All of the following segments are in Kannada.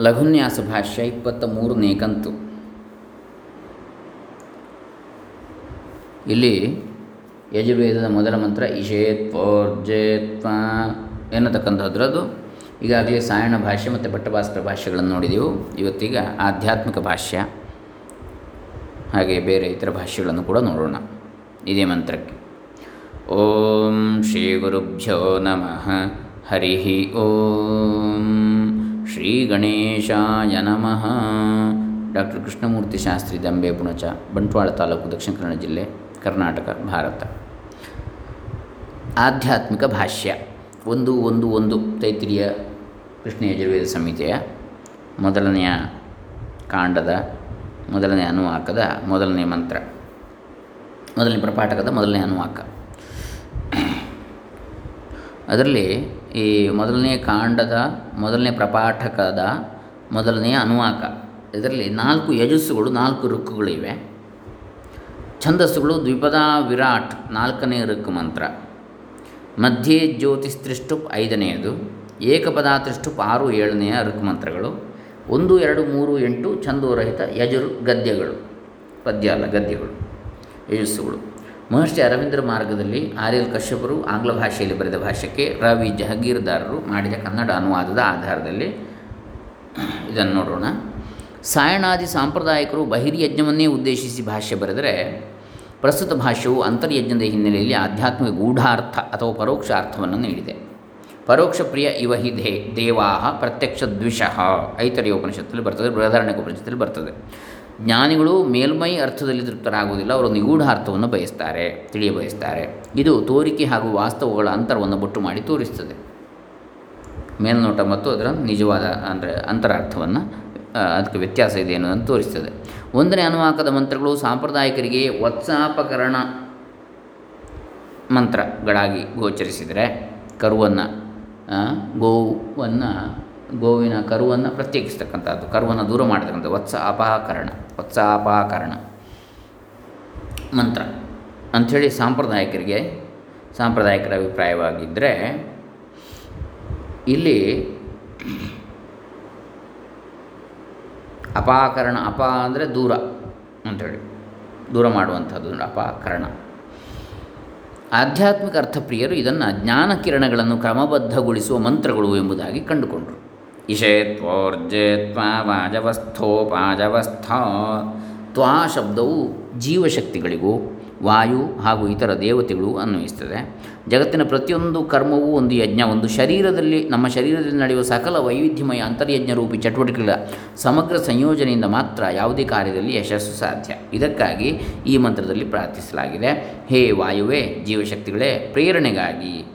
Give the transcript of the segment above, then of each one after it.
ಲಘುನ್ಯಾಸ ಭಾಷ್ಯ ಇಪ್ಪತ್ತ ಮೂರನೇ ಕಂತು. ಇಲ್ಲಿ ಯಜುರ್ವೇದದ ಮೊದಲ ಮಂತ್ರ ಇಷೇತ್ವೋರ್ಜೇತ್ವ ಎನ್ನತಕ್ಕಂಥದ್ರದ್ದು ಈಗಾಗಲೇ ಸಾಯಣ ಭಾಷೆ ಮತ್ತು ಭಟ್ಟಭಾಸ್ಕರ ಭಾಷೆಗಳನ್ನು ನೋಡಿದೆವು. ಇವತ್ತೀಗ ಆಧ್ಯಾತ್ಮಿಕ ಭಾಷ್ಯ, ಹಾಗೆ ಬೇರೆ ಇತರ ಭಾಷೆಗಳನ್ನು ಕೂಡ ನೋಡೋಣ. ಇದೇ ಮಂತ್ರಕ್ಕೆ. ಓಂ ಶ್ರೀ ಗುರುಭ್ಯೋ ನಮಃ. ಹರಿ ಓಂ. ಶ್ರೀ ಗಣೇಶಾಯ ನಮಃ. ಡಾಕ್ಟರ್ ಕೃಷ್ಣಮೂರ್ತಿ ಶಾಸ್ತ್ರಿ ದಂಬೆ ಪುಣಚ, ಬಂಟ್ವಾಳ ತಾಲೂಕು ದಕ್ಷಿಣ ಕನ್ನಡ ಜಿಲ್ಲೆ, ಕರ್ನಾಟಕ, ಭಾರತ. ಆಧ್ಯಾತ್ಮಿಕ ಭಾಷ್ಯ. ಒಂದು ಒಂದು ಒಂದು ತೈತಿರಿಯ ಕೃಷ್ಣ ಯಜುರ್ವೇದ ಸಂಹಿತೆಯ ಮೊದಲನೆಯ ಕಾಂಡದ ಮೊದಲನೇ ಅನುವಾಕದ ಮೊದಲನೇ ಮಂತ್ರ. ಮೊದಲನೇ ಪ್ರಪಾಠಕದ ಮೊದಲನೇ ಅನುವಾಕ. ಅದರಲ್ಲಿ ಈ ಮೊದಲನೇ ಕಾಂಡದ, ಮೊದಲನೇ ಪ್ರಪಾಠಕದ, ಮೊದಲನೆಯ ಅನುವಾಕ. ಇದರಲ್ಲಿ ನಾಲ್ಕು ಯಜಸ್ಸುಗಳು, ನಾಲ್ಕು ರುಕ್ಕುಗಳಿವೆ ಛಂದಸ್ಸುಗಳು ದ್ವಿಪದ ವಿರಾಟ್, ನಾಲ್ಕನೇ ಋಕ್ ಮಂತ್ರ. ಮಧ್ಯೆ ಜ್ಯೋತಿಸ್ತ್ರಿಷ್ಟುಪ್ ಐದನೆಯದು. ಏಕಪದ ತ್ರಿಷ್ಟುಪ್ ಆರು ಏಳನೆಯ ಋಕ್ ಮಂತ್ರಗಳು. ಒಂದು, ಎರಡು, ಮೂರು, ಎಂಟು ಛಂದೋರಹಿತ ಯಜುರ್ ಗದ್ಯಗಳು ಪದ್ಯ ಅಲ್ಲ, ಗದ್ಯಗಳು. ಯಜಸ್ಸುಗಳು. ಮಹರ್ಷಿ ಅರವಿಂದರ ಮಾರ್ಗದಲ್ಲಿ ಆರ್ ಎಲ್ ಕಶ್ಯಪರು ಆಂಗ್ಲ ಭಾಷೆಯಲ್ಲಿ ಬರೆದ ಭಾಷೆಗೆ ರವಿ ಜಹಗೀರ್ದಾರರು ಮಾಡಿದ ಕನ್ನಡ ಅನುವಾದದ ಆಧಾರದಲ್ಲಿ ಇದನ್ನು ನೋಡೋಣ. ಸಾಯಣಾದಿ ಸಾಂಪ್ರದಾಯಿಕರು ಬಹಿರ್ಯಜ್ಞವನ್ನೇ ಉದ್ದೇಶಿಸಿ ಭಾಷೆ ಬರೆದರೆ ಪ್ರಸ್ತುತ ಭಾಷೆಯು ಅಂತರ್ಯಜ್ಞದ ಹಿನ್ನೆಲೆಯಲ್ಲಿ ಆಧ್ಯಾತ್ಮಿಕ ಗೂಢಾರ್ಥ ಅಥವಾ ಪರೋಕ್ಷ ಅರ್ಥವನ್ನು ನೀಡಿದೆ. ಪರೋಕ್ಷ ಪ್ರಿಯ ಇವ ಹಿ ದೇ ದೇವಾಹ ಪ್ರತ್ಯಕ್ಷ ದ್ವಿಷಃ. ಐತರಿಯ ಉಪನಿಷತ್ತಲ್ಲಿ ಬರ್ತದೆ ಬೃಹಧಾರಣ್ಯ ಉಪನಿಷತ್ತಲ್ಲಿ ಬರ್ತದೆ. ಜ್ಞಾನಿಗಳು ಮೇಲ್ಮೈ ಅರ್ಥದಲ್ಲಿ ತೃಪ್ತರಾಗುವುದಿಲ್ಲ, ಅವರು ನಿಗೂಢ ಅರ್ಥವನ್ನು ಬಯಸ್ತಾರೆ ತಿಳಿಯ ಬಯಸ್ತಾರೆ ಇದು ತೋರಿಕೆ ಹಾಗೂ ವಾಸ್ತವಗಳ ಅಂತರವನ್ನು ಬೊಟ್ಟು ಮಾಡಿ ತೋರಿಸ್ತದೆ. ಮೇಲ್ನೋಟ ಮತ್ತು ಅದರ ನಿಜವಾದ ಅಂದರೆ ಅಂತರಾರ್ಥವನ್ನು ಅದಕ್ಕೆ ವ್ಯತ್ಯಾಸ ಇದೆ ಅನ್ನೋದನ್ನು ತೋರಿಸ್ತದೆ. ಒಂದನೇ ಅನುವಾಕದ ಮಂತ್ರಗಳು ಸಾಂಪ್ರದಾಯಿಕರಿಗೆ ವತ್ಸಾಪಕರಣ ಮಂತ್ರಗಳಾಗಿ ಗೋಚರಿಸಿದರೆ, ಕರುವನ್ನು ಗೋವನ್ನು ಗೋವಿನ ಕರುವನ್ನು ಪ್ರತ್ಯೇಕಿಸ್ತಕ್ಕಂಥದ್ದು, ಕರುವನ್ನು ದೂರ ಮಾಡತಕ್ಕಂಥ ವತ್ಸ ಅಪಹಕರಣ ವತ್ಸಾಪಹಕರಣ ಮಂತ್ರ. ಅಂಥೇಳಿ ಸಾಂಪ್ರದಾಯಿಕರಿಗೆ, ಸಾಂಪ್ರದಾಯಿಕರ ಅಭಿಪ್ರಾಯವಾಗಿದ್ದರೆ ಇಲ್ಲಿ ಅಪಾಕರಣ, ಅಪ ಅಂದರೆ ದೂರ ಅಂಥೇಳಿ. ದೂರ ಮಾಡುವಂಥದ್ದು ಅಪಾಕರಣ. ಆಧ್ಯಾತ್ಮಿಕ ಅರ್ಥಪ್ರಿಯರು ಇದನ್ನು ಜ್ಞಾನ ಕಿರಣಗಳನ್ನು ಕ್ರಮಬದ್ಧಗೊಳಿಸುವ ಮಂತ್ರಗಳು ಎಂಬುದಾಗಿ ಕಂಡುಕೊಂಡರು. ಇಷೇತ್ವೋರ್ಜೆ ತ್ವಾ ವಾಜವಸ್ಥೋ ಪಾಜವಸ್ಥ. ತ್ವಾ ಶಬ್ದವು ಜೀವಶಕ್ತಿಗಳಿಗೂ, ವಾಯು ಹಾಗೂ ಇತರ ದೇವತೆಗಳು ಅನ್ವಯಿಸ್ತದೆ ಜಗತ್ತಿನ ಪ್ರತಿಯೊಂದು ಕರ್ಮವೂ ಒಂದು ಯಜ್ಞ. ಒಂದು ಶರೀರದಲ್ಲಿ, ನಮ್ಮ ಶರೀರದಲ್ಲಿ ನಡೆಯುವ ಸಕಲ ವೈವಿಧ್ಯಮಯ ಅಂತರ್ಯಜ್ಞ ರೂಪಿ ಚಟುವಟಿಕೆಗಳ ಸಮಗ್ರ ಸಂಯೋಜನೆಯಿಂದ ಮಾತ್ರ ಯಾವುದೇ ಕಾರ್ಯದಲ್ಲಿ ಯಶಸ್ಸು ಸಾಧ್ಯ. ಇದಕ್ಕಾಗಿ ಈ ಮಂತ್ರದಲ್ಲಿ ಪ್ರಾರ್ಥಿಸಲಾಗಿದೆ. ಹೇ ವಾಯುವೆ, ಜೀವಶಕ್ತಿಗಳೇ, ಪ್ರೇರಣೆಗಾಗಿ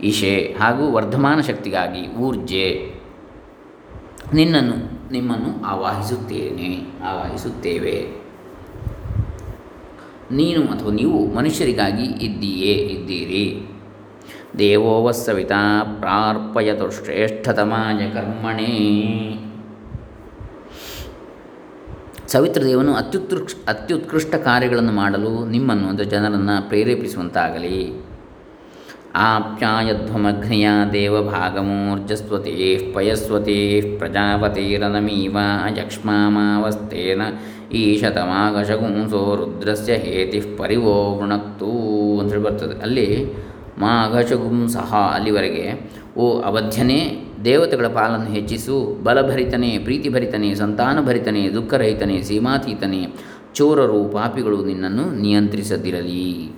ಇಶೆ ಹಾಗೂ ವರ್ಧಮಾನ ಶಕ್ತಿಗಾಗಿ, ಊರ್ಜೆ. ನಿನ್ನನ್ನು, ನಿಮ್ಮನ್ನು ಆವಾಹಿಸುತ್ತೇನೆ, ಆವಾಹಿಸುತ್ತೇವೆ. ನೀನು ಅಥವಾ ನೀವು ಮನುಷ್ಯರಿಗಾಗಿ ಇದ್ದೀಯೇ, ಇದ್ದೀರಿ. ದೇವೋವ ಸವಿತಾ ಪ್ರಾರ್ಪಯತು ಶ್ರೇಷ್ಠತಮಾಯ ಕರ್ಮಣೇ. ಸವಿತ್ರದೇವನು ಅತ್ಯುತ್ಕೃಷ್ಟ ಅತ್ಯುತ್ಕೃಷ್ಟ ಕಾರ್ಯಗಳನ್ನು ಮಾಡಲು ನಿಮ್ಮನ್ನು ಅಂದರೆ ಜನರನ್ನು ಪ್ರೇರೇಪಿಸುವಂತಾಗಲಿ. ಆಪ್ಯಾಯಧ್ವಮಗ್ನಿಯ ದೇವಭಾಗಮೂರ್ಜಸ್ವತೇ ಪಯಸ್ವತೇ ಪ್ರಜಾಪತಿರನಮೀವ ಯಕ್ಷ್ಮಾಮಾವಸ್ಥೇನ ಈಶತಮಾಘಶಗುಂಸೋ ರುದ್ರಸ್ಯ ಹೇತಿ ಪರಿವೋ ವೃಣಕ್ತೂ ಅಂತೇಳಿ ಬರ್ತದೆ ಅಲ್ಲಿ ಮಾಘಶಗುಂಸಹ ಅಲ್ಲಿವರೆಗೆ, ಓ ಅವಧ್ಯನೇ, ದೇವತೆಗಳ ಪಾಲನ್ನು ಹೆಚ್ಚಿಸು, ಬಲಭರಿತನೇ, ಪ್ರೀತಿಭರಿತನೇ, ಸಂತಾನಭರಿತನೇ, ದುಃಖರಹಿತನೇ, ಸೀಮಾತೀತನೇ, ಚೋರರು, ಪಾಪಿಗಳು ನಿನ್ನನ್ನು ನಿಯಂತ್ರಿಸದಿರಲಿ.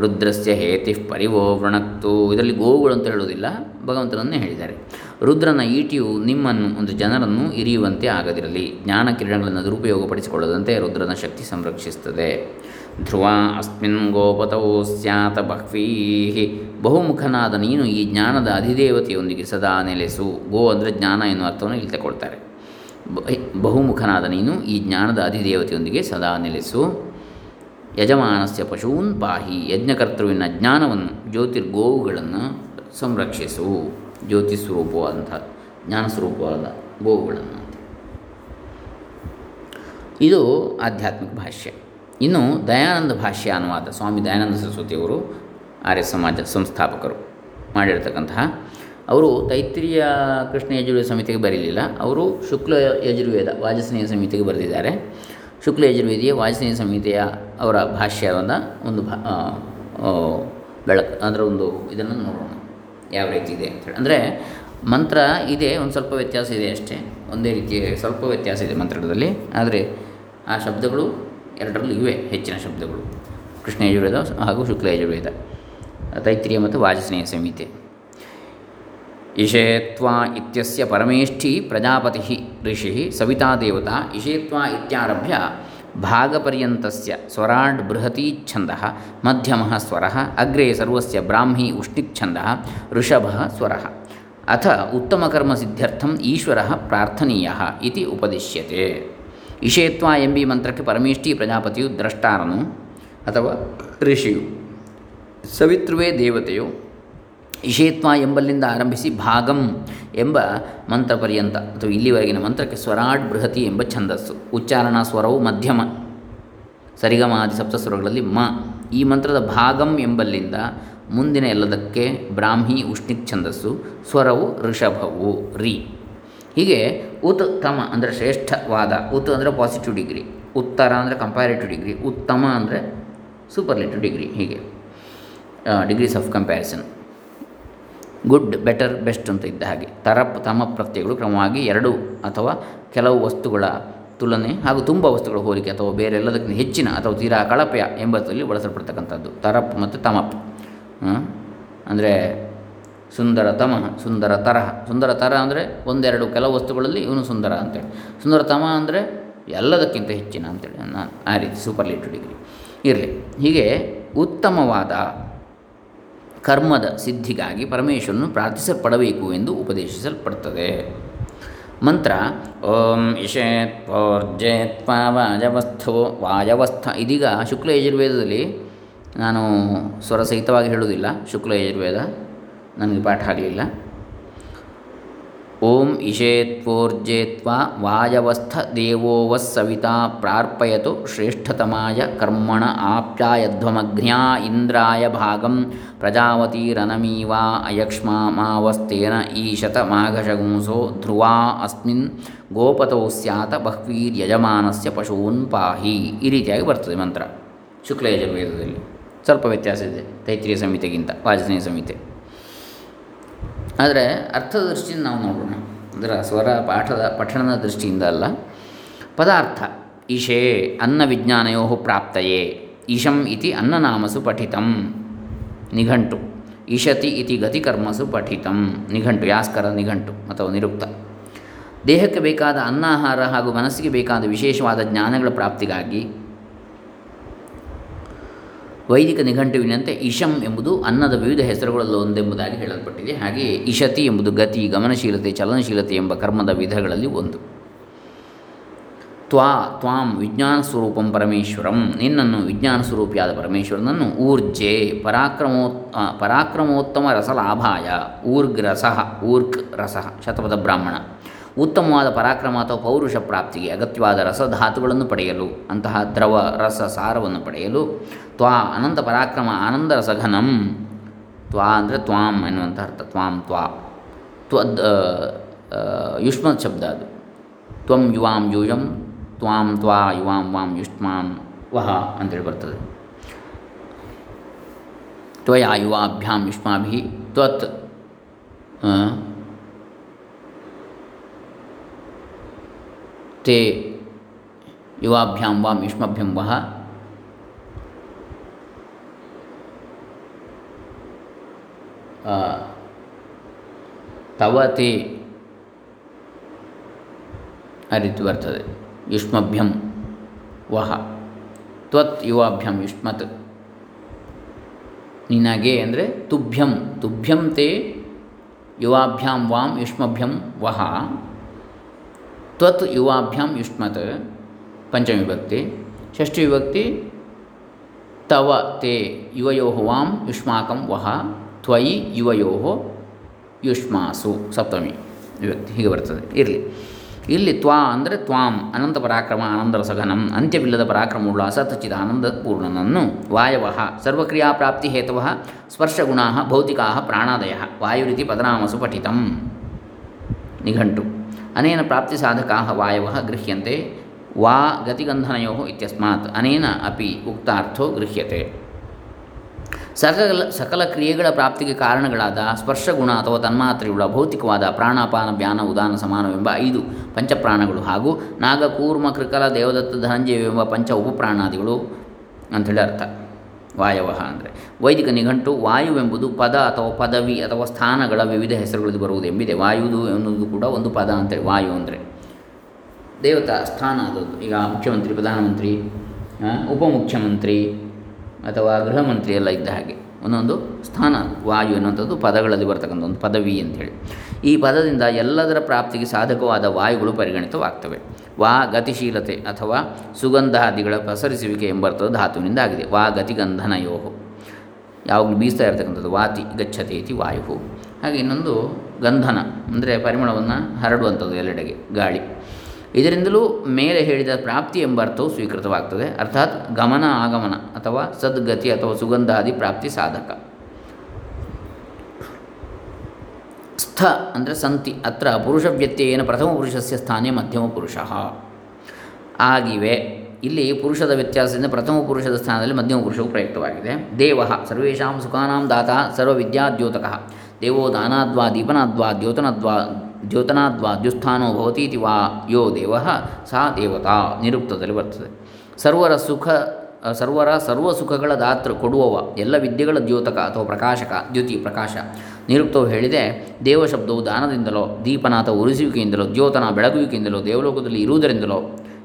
ರುದ್ರಸ್ಯ ಹೇತಿ ಪರಿವೋ ವೃಣಕ್ತು ಇದರಲ್ಲಿ ಗೋವುಗಳು ಅಂತ ಹೇಳುವುದಿಲ್ಲ. ಭಗವಂತನನ್ನೇ ಹೇಳಿದ್ದಾರೆ. ರುದ್ರನ ಈಟಿಯು ನಿಮ್ಮನ್ನು, ಒಂದು ಜನರನ್ನು ಇರಿಯುವಂತೆ ಆಗದಿರಲಿ. ಜ್ಞಾನ ಕಿರಣಗಳನ್ನು ದುರುಪಯೋಗಪಡಿಸಿಕೊಳ್ಳದಂತೆ ರುದ್ರನ ಶಕ್ತಿ ಸಂರಕ್ಷಿಸುತ್ತದೆ. ಧ್ರುವ ಅಸ್ಮಿನ್ ಗೋಪತೋ ಸ್ಯಾತ ಬಹ್ವೀಹಿ. ಬಹುಮುಖನಾದ ನೀನು ಈ ಜ್ಞಾನದ ಅಧಿದೇವತೆಯೊಂದಿಗೆ ಸದಾ ನೆಲೆಸು. ಗೋ ಅಂದರೆ ಜ್ಞಾನ ಎನ್ನುವ ಅರ್ಥವನ್ನು ಇಲ್ಲಿ ತಗೊಳ್ತಾರೆ ಬಹುಮುಖನಾದ ನೀನು ಈ ಜ್ಞಾನದ ಅಧಿದೇವತೆಯೊಂದಿಗೆ ಸದಾ ನೆಲೆಸು. ಯಜಮಾನಸ್ಯ ಪಶೂನ್ ಪಾಹಿ ಯಜ್ಞಕರ್ತೃವಿನ ಜ್ಞಾನವನ್ನು ಜ್ಯೋತಿರ್ಗೋವುಗಳನ್ನು ಸಂರಕ್ಷಿಸು. ಜ್ಯೋತಿ ಸ್ವರೂಪವಾದಂಥ ಜ್ಞಾನ ಸ್ವರೂಪವಾದ ಗೋವುಗಳನ್ನು ಇದು ಆಧ್ಯಾತ್ಮಿಕ ಭಾಷ್ಯ. ಇನ್ನು ದಯಾನಂದ ಭಾಷ್ಯ ಅನುವಾದ ಸ್ವಾಮಿ ದಯಾನಂದ ಸರಸ್ವತಿಯವರು ಆರ್ಯ ಸಮಾಜ ಸಂಸ್ಥಾಪಕರು ಮಾಡಿರ್ತಕ್ಕಂತಹ, ಅವರು ತೈತ್ರಿಯ ಕೃಷ್ಣ ಯಜುರ್ವೇದ ಸಮಿತಿಗೆ ಬರೀಲಿಲ್ಲ, ಅವರು ಶುಕ್ಲ ಯಜುರ್ವೇದ ವಾಜಸ್ನೇಯ ಸಮಿತಿಗೆ ಬರೆದಿದ್ದಾರೆ. ಶುಕ್ಲ ಯಜುರ್ವೇದಿಯ ವಾಜಸ್ನೇಯ ಸಂಹಿತೆಯ ಅವರ ಭಾಷ್ಯವನ್ನು ಒಂದು ಭಾ ಬೆಳಕು, ಅದರ ಒಂದು ಇದನ್ನು ನೋಡೋಣ. ಯಾವ ರೀತಿ ಇದೆ ಅಂತೇಳಿ ಅಂದರೆ ಮಂತ್ರ ಇದೆ, ಒಂದು ಸ್ವಲ್ಪ ವ್ಯತ್ಯಾಸ ಇದೆ ಅಷ್ಟೇ. ಒಂದೇ ರೀತಿಯ ಸ್ವಲ್ಪ ವ್ಯತ್ಯಾಸ ಇದೆ ಮಂತ್ರದಲ್ಲಿ. ಆದರೆ ಆ ಶಬ್ದಗಳು ಎರಡರಲ್ಲೂ ಇವೆ, ಹೆಚ್ಚಿನ ಶಬ್ದಗಳು. ಕೃಷ್ಣ ಯಜುರ್ವೇದ ಹಾಗೂ ಶುಕ್ಲ ಯಜುರ್ವೇದ. ತೈತ್ರಿಯ ಮತ್ತು ವಾಜಸ್ನೇಯ ಸಂಹಿತೆ. ಇಷೇತ್ವಾ ಇತ್ಯಸ್ಯ ಪರಮೇಷ್ಠಿ ಪ್ರಜಾಪತಿ ಋಷಿ ಸವಿತಾ ದೇವತಾ ಇಷೇತ್ವಾ ಇತ್ಯಾರಭ್ಯ ಭಾಗಪರ್ಯಂತಸ್ಯ ಸ್ವರಾಡ್ ಬೃಹತಿ ಛಂದಃ ಮಧ್ಯಮಃ ಸ್ವರಃ ಅಗ್ರೆ ಸರ್ವಸ್ಯ ಬ್ರಾಹ್ಮಿ ಉಷ್ಣಿಚ್ಛಂದಃ ಋಷಭಃ ಸ್ವರಃ ಅಥ ಉತ್ತಮಕರ್ಮಸಿದ್ಧ್ಯರ್ಥಂ ಈಶ್ವರಃ ಪ್ರಾರ್ಥನೀಯಃ ಇತಿ ಉಪದಿಶ್ಯತೆ ಇಷೇತ್ವ ಎಂಬಿ ಮಂತ್ರಕ್ಕೆ ಪರಮೇಷ್ಠಿ ಪ್ರಜಾಪತಿಯು ದ್ರಷ್ಟಾರನು ಅಥವಾ ಋಷಿಯು ಸವಿತೃವೇ ದೇವತೆಯು ಇಷೇತ್ವ ಎಂಬಲ್ಲಿಂದ ಆರಂಭಿಸಿ ಭಾಗಂ ಎಂಬ ಮಂತ್ರ ಪರ್ಯಂತ, ಅಥವಾ ಇಲ್ಲಿವರೆಗಿನ ಮಂತ್ರಕ್ಕೆ ಸ್ವರಾಡ್ ಬೃಹತಿ ಎಂಬ ಛಂದಸ್ಸು. ಉಚ್ಚಾರಣಾ ಸ್ವರವು ಮಧ್ಯಮ, ಸರಿಗಮಾದಿ ಸಪ್ತಸ್ವರಗಳಲ್ಲಿ ಮ. ಈ ಮಂತ್ರದ ಭಾಗಂ ಎಂಬಲ್ಲಿಂದ ಮುಂದಿನ ಎಲ್ಲದಕ್ಕೆ ಬ್ರಾಹ್ಮಿ ಉಷ್ಣಿಕ್ ಛಂದಸ್ಸು, ಸ್ವರವು ಋಷಭವು, ರಿ. ಹೀಗೆ ಉತ್ ತಮ ಅಂದರೆ ಶ್ರೇಷ್ಠವಾದ, ಉತ್ ಅಂದರೆ ಪಾಸಿಟಿವ್ ಡಿಗ್ರಿ ಉತ್ತರ ಅಂದರೆ ಕಂಪ್ಯಾರಿಟಿವ್ ಡಿಗ್ರಿ ಉತ್ತಮ ಅಂದರೆ ಸೂಪರ್ಲೇಟಿವ್ ಡಿಗ್ರಿ ಹೀಗೆ degrees of comparison good, better, best ಅಂತ ಇದ್ದ ಹಾಗೆ. ತರಪ್, ತಮ ಪ್ರತ್ಯಯಗಳು ಕ್ರಮವಾಗಿ ಎರಡು ಅಥವಾ ಕೆಲವು ವಸ್ತುಗಳ ತುಲನೆ ಹಾಗೂ ತುಂಬ ವಸ್ತುಗಳ ಹೋಲಿಕೆ ಅಥವಾ ಬೇರೆ ಎಲ್ಲದಕ್ಕಿಂತ ಹೆಚ್ಚಿನ ಅಥವಾ ತೀರಾ ಕಳಪೆಯ ಎಂಬತ್ತಲ್ಲಿ ಬಳಸಲ್ಪಡ್ತಕ್ಕಂಥದ್ದು. ತರಪ್ ಮತ್ತು ತಮಪ್. ಅಂದರೆ ಸುಂದರ ತಮ, ಸುಂದರ ತರಹ. ಸುಂದರ ತರ ಅಂದರೆ ಒಂದೆರಡು ಕೆಲವು ವಸ್ತುಗಳಲ್ಲಿ ಇವನು ಸುಂದರ ಅಂತೇಳಿ. ಸುಂದರ ತಮ ಅಂದರೆ ಎಲ್ಲದಕ್ಕಿಂತ ಹೆಚ್ಚಿನ ಅಂತೇಳಿ. ನಾನು ಆ ರೀತಿ ಸೂಪರ್ಲೇಟಿವ್ ಡಿಗ್ರಿ ಇರಲಿ. ಹೀಗೆ ಉತ್ತಮವಾದ ಕರ್ಮದ ಸಿದ್ಧಿಗಾಗಿ ಪರಮೇಶ್ವರನು ಪ್ರಾರ್ಥಿಸಲ್ಪಡಬೇಕು ಎಂದು ಉಪದೇಶಿಸಲ್ಪಡ್ತದೆ. ಮಂತ್ರ, ಓಂ ಇಷೇತ್ವರ್ಜೇತ್ವ ವಾಯವಸ್ಥೋ ವಾಯವಸ್ಥ ಇದೀಗ ಶುಕ್ಲ ಯಜುರ್ವೇದದಲ್ಲಿ ನಾನು ಸ್ವರಸಹಿತವಾಗಿ ಹೇಳುವುದಿಲ್ಲ. ಶುಕ್ಲ ಯಜುರ್ವೇದ ನನಗೆ ಪಾಠ ಆಗಲಿಲ್ಲ. ಇಷೇತ್ವೋರ್ಜೇತ್ವಾ ವಾಯವಸ್ಥ ದೇವೋವಸ್ ಸವಿತಾ ಪ್ರಾರ್ಪಯತು ಶ್ರೇಷ್ಠತಮಾಯ ಕರ್ಮಣ ಆಪ್ಯಾಯಧ್ವಮಗ್ನ್ಯಾ ಇಂದ್ರಾಯ ಭಾಗಂ ಪ್ರಜಾವತಿರನಮೀವಾ ಅಯಕ್ಷ್ಮಾ ಮಾವಸ್ತೇನ ಈಶತ ಮಾಘಶಗುಂಸೋ ಧ್ರುವಾ ಅಸ್ಮಿನ್ ಗೋಪತೌ ಸ್ಯಾತ ಬಹ್ವೀರ್ಯಜಮಾನಸ್ಯ ಪಶೂನ್ ಪಾಹಿ ಈ ರೀತಿಯಾಗಿ ಬರ್ತದೆ ಮಂತ್ರ. ಶುಕ್ಲ ಯಜುರ್ವೇದದಲ್ಲಿ ಸ್ವಲ್ಪ ವ್ಯತ್ಯಾಸ ಇದೆ. ತೈತ್ರಿಯ ಸಂಹಿತೆಗಿಂತ ವಾಜಸ್ನೇಯ ಸಂಹಿತೆ. ಆದರೆ ಅರ್ಥದ ದೃಷ್ಟಿಯಿಂದ ನಾವು ನೋಡೋಣ. ಅಂದರೆ ಸ್ವರ ಪಾಠದ ಪಠಣದ ದೃಷ್ಟಿಯಿಂದ ಅಲ್ಲ. ಪದಾರ್ಥ, ಈಶೇ ಅನ್ನ ವಿಜ್ಞಾನಯೋ ಪ್ರಾಪ್ತಯೇ, ಈಶಂ ಇತಿ ಅನ್ನನಾಮಸು ಪಠಿತಂ, ನಿಘಂಟು. ಇಶತಿ ಇತಿ ಗತಿಕರ್ಮಸು ಪಠಿತಂ, ನಿಘಂಟು, ಯಾಸ್ಕರ ನಿಘಂಟು ಅಥವಾ ನಿರುಕ್ತ. ದೇಹಕ್ಕೆ ಬೇಕಾದ ಅನ್ನಾಹಾರ ಹಾಗೂ ಮನಸ್ಸಿಗೆ ಬೇಕಾದ ವಿಶೇಷವಾದ ಜ್ಞಾನಗಳ ಪ್ರಾಪ್ತಿಗಾಗಿ ವೈದಿಕ ನಿಘಂಟುವಿನಂತೆ ಇಶಂ ಎಂಬುದು ಅನ್ನದ ವಿವಿಧ ಹೆಸರುಗಳಲ್ಲಿ ಒಂದೆಂಬುದಾಗಿ ಹೇಳಲ್ಪಟ್ಟಿದೆ. ಹಾಗೆಯೇ ಇಶತಿ ಎಂಬುದು ಗತಿ, ಗಮನಶೀಲತೆ, ಚಲನಶೀಲತೆ ಎಂಬ ಕರ್ಮದ ವಿಧಗಳಲ್ಲಿ ಒಂದು. ತ್ವಾ, ತ್ವಾಂ ವಿಜ್ಞಾನ ಸ್ವರೂಪಂ ಪರಮೇಶ್ವರಂ. ನಿನ್ನನ್ನು ವಿಜ್ಞಾನ ಸ್ವರೂಪಿಯಾದ ಪರಮೇಶ್ವರನನ್ನು ಊರ್ಜೆ, ಪರಾಕ್ರಮೋ ಪರಾಕ್ರಮೋತ್ತಮ ರಸಲಾಭಾಯ. ಊರ್ಗ್ ರಸಃ, ಊರ್ಕ್ ರಸಃ, ಶತಪಥ ಬ್ರಾಹ್ಮಣ. ಉತ್ತಮವಾದ ಪರಾಕ್ರಮ ಅಥವಾ ಪೌರುಷ ಪ್ರಾಪ್ತಿಗೆ ಅಗತ್ಯವಾದ ರಸಧಾತುಗಳನ್ನು ಪಡೆಯಲು, ಅಂತಹ ದ್ರವ ರಸ ಸಾರವನ್ನು ಪಡೆಯಲು ತ್ವಾ ಅನಂತ ಪರಾಕ್ರಮ ಆನಂದ ರಸಘನಂ. ತ್ವಾ ಅಂದರೆ ತ್ವಾಂ ಎನ್ನುವಂಥ ಅರ್ಥ, ತ್ವಾಂ ತ್ವಾ. ತ್ವದ್ ಯುಷ್ಮತ್ ಶಬ್ದ ಅದು. ತ್ವಂ ಯುವಾಂ ಯೂಯಂ, ತ್ವಾಂ ತ್ವಾ ಯುವಾಂ ವಾಂ ಯುಷ್ಮಾಂ ವಹ ಅಂತೇಳಿ ಬರ್ತದೆ. ತ್ವಯಾ ಯುವಾಭ್ಯಾಂ ಯುಷ್ಮಾಭಿ, ತ್ವತ್ ವಾಂ ಯುಷ್ಮಭ್ಯಂ ವಹ ಆ, ತವ ತೇ ಆ ರೀತಿ ಬರ್ತದೆ ಯುಷ್ಮಭ್ಯಂ ವಹ ತ್ವತ್ ಯುವಾಭ್ಯಂ ಯುಷ್ಮತ್ ನಿನಗೆ ಅಂದರೆ ತುಭ್ಯಂ ತುಭ್ಯಂ ತೇ ಯುವಾಭ್ಯಾಂ ವಾಂ ಯುಷ್ಮಭ್ಯಂ ವಹ ತ್ವತ್ ಯುವಾಭ್ಯಾಂ ಯುಷ್ಮತ್ ಪಂಚಮಿ ವಿಭಕ್ತಿ ಷಷ್ಠಿ ವಿಭಕ್ತಿ ತವ ತೇ ಯುವಯೋ ವಾಂ ಯುಷ್ಮಾಕಂ ವಹ ತ್ವಯಿ ಯುವಯೋ ಯುಷ್ಮಾಸು ಸಪ್ತಮಿ ವಿಭಕ್ತಿ. ಹೀಗೆ ಬರ್ತದೆ. ಇರಲಿ. ಇಲ್ಲಿ ತ್ವಾ ಅಂದರೆ ತ್ವಾಂ, ಅನಂತ ಪರಾಕ್ರಮ ಆನಂದರ ಸಘನಂ ಅಂತ್ಯವಿಲ್ಲದ ಪರಾಕ್ರಮವುಳ್ಳ ಅಸತಚಿತ ಆನಂದಪೂರ್ಣನನ್ನು ವಾಯವ ಸರ್ವಕ್ರಿಯಾ ಪ್ರಾಪ್ತಿ ಹೇತವ, ಸ್ಪರ್ಶಗುಣಾ, ಭೌತಿಕಾ, ಪ್ರಾಣಾದಯ, ವಾಯುರಿತಿ ಪದನಾಮಸು ಪಠಿತಂ. ನಿಘಂಟು. ಅನೇನ ಪ್ರಾಪ್ತಿ ಸಾಧಕಾ ವಾಯವ ಗೃಹ್ಯಂತೆ, ವಾ ಗತಿಗಂಧನಯೋ ಇತ್ಯಸ್ಮಾತ್, ಅನೇನ ಅಪಿ ಉಕ್ತಾರ್ಥೋ ಗೃಹ್ಯತೆ. ಸಕಲ ಸಕಲ ಕ್ರಿಯೆಗಳ ಪ್ರಾಪ್ತಿಗೆ ಕಾರಣಗಳಾದ ಸ್ಪರ್ಶಗುಣ ಅಥವಾ ತನ್ಮಾತ್ರೆಯುಳ್ಳ ಭೌತಿಕವಾದ ಪ್ರಾಣಾಪಾನ ಬ್ಯಾನ ಉದಾನ ಸಮಾನವೆಂಬ ಐದು ಪಂಚಪ್ರಾಣಗಳು ಹಾಗೂ ನಾಗಕೂರ್ಮ, ಕೃಕಲ, ದೇವದತ್ತ ಧನಂಜಯವೆಂಬ ಪಂಚ ಉಪಪ್ರಾಣಾದಿಗಳು ಅಂಥೇಳಿ ಅರ್ಥ. ವಾಯವ ಅಂದರೆ. ವೈದಿಕ ನಿಘಂಟು ವಾಯುವೆಂಬುದು ಪದ ಅಥವಾ ಪದವಿ ಅಥವಾ ಸ್ಥಾನಗಳ ವಿವಿಧ ಹೆಸರುಗಳಲ್ಲಿ ಬರುವುದೆಂಬಿದೆ. ವಾಯುದು ಎನ್ನುವುದು ಕೂಡ ಒಂದು ಪದ ಅಂತೇಳಿ ವಾಯು ಅಂದರೆ. ದೇವತಾ ಸ್ಥಾನ ಅದೊಂದು ಈಗ ಮುಖ್ಯಮಂತ್ರಿ, ಪ್ರಧಾನಮಂತ್ರಿ ಉಪಮುಖ್ಯಮಂತ್ರಿ ಅಥವಾ ಗೃಹ ಮಂತ್ರಿ ಎಲ್ಲ ಇದ್ದ ಹಾಗೆ. ಒಂದೊಂದು ಸ್ಥಾನ, ವಾಯು ಎನ್ನುವಂಥದ್ದು ಪದಗಳಲ್ಲಿ ಬರ್ತಕ್ಕಂಥ ಒಂದು ಪದವಿ ಅಂಥೇಳಿ. ಈ ಪದದಿಂದ ಎಲ್ಲದರ ಪ್ರಾಪ್ತಿಗೆ ಸಾಧಕವಾದ ವಾಯುಗಳು ಪರಿಗಣಿತವಾಗ್ತವೆ. ವಾ ಗತಿಶೀಲತೆ ಅಥವಾ ಸುಗಂಧಾದಿಗಳ ಪಸರಿಸುವಿಕೆ ಎಂಬರ್ಥದ ಧಾತುವಿನಿಂದ ಆಗಿದೆ ವಾ ಗತಿಗಂಧನಯೋ ಯಾವಾಗಲೂ ಬೀಸ್ತಾ ಇರತಕ್ಕಂಥದ್ದು ವಾತಿ ಗಚ್ಚತೆ ಇತಿ ವಾಯು ಹಾಗೆ ಇನ್ನೊಂದು ಗಂಧನ, ಅಂದರೆ ಪರಿಮಳವನ್ನು ಹರಡುವಂಥದ್ದು ಎಲ್ಲೆಡೆಗೆ, ಗಾಳಿ. ಇದರಿಂದಲೂ ಮೇಲೆ ಹೇಳಿದ ಪ್ರಾಪ್ತಿ ಎಂಬ ಅರ್ಥವು ಸ್ವೀಕೃತವಾಗ್ತದೆ. ಅರ್ಥಾತ್ ಗಮನ ಆಗಮನ ಅಥವಾ ಸದ್ಗತಿ ಅಥವಾ ಸುಗಂಧಾದಿ ಪ್ರಾಪ್ತಿ ಸಾಧಕ. ಸ್ಥ ಅಂದರೆ ಸಂತಿ. ಅತ್ರ ಪುರುಷ ವ್ಯತ್ಯಯನ ಪ್ರಥಮ ಪುರುಷಸ್ಯ ಸ್ಥಾನೇ ಮಧ್ಯಮ ಪುರುಷ. ಆಗಿವೆ. ಇಲ್ಲಿ ಪುರುಷದ ವ್ಯತ್ಯಾಸದಿಂದ ಪ್ರಥಮ ಪುರುಷದ ಸ್ಥಾನದಲ್ಲಿ ಮಧ್ಯಮ ಪುರುಷವು ಪ್ರಯುಕ್ತವಾಗಿದೆ. ದೇವ ಸರ್ವೇಷಾಂ ಸುಖಾನಾಂ ದಾತ ಸರ್ವವಿದ್ಯಾದ್ಯೋತಕ. ದೇವೋ ದಾನಾದ್ವಾ ದೀಪನಾದ್ವಾ ದ್ಯೋತನದ್ವಾ ದ್ಯೋತನಾದ್ವಾ ದ್ಯುಸ್ಥಾನೋ ಭವತೀತಿ ವಾ ಯೋ ದೇವ, ಸಾ ದೇವತಾ ನಿರುಕ್ತದಲ್ಲಿ ಬರ್ತದೆ. ಸರ್ವರ ಸುಖ ಸರ್ವರ ಸರ್ವ ಸುಖಗಳ ದಾತೃ ಕೊಡುವವ, ಎಲ್ಲ ವಿದ್ಯೆಗಳ ದ್ಯೋತಕ ಅಥವಾ ಪ್ರಕಾಶಕ, ದ್ಯುತಿ ಪ್ರಕಾಶ. ನಿರುಕ್ತವು ಹೇಳಿದೆ ದೇವಶಬ್ದವು ದಾನದಿಂದಲೋ, ದೀಪನಾಥ ಉರಿಸುವಿಕೆಯಿಂದಲೋ, ದ್ಯೋತನ ಬೆಳಗುವಿಕೆಯಿಂದಲೋ, ದೇವಲೋಕದಲ್ಲಿ ಇರುವುದರಿಂದಲೋ,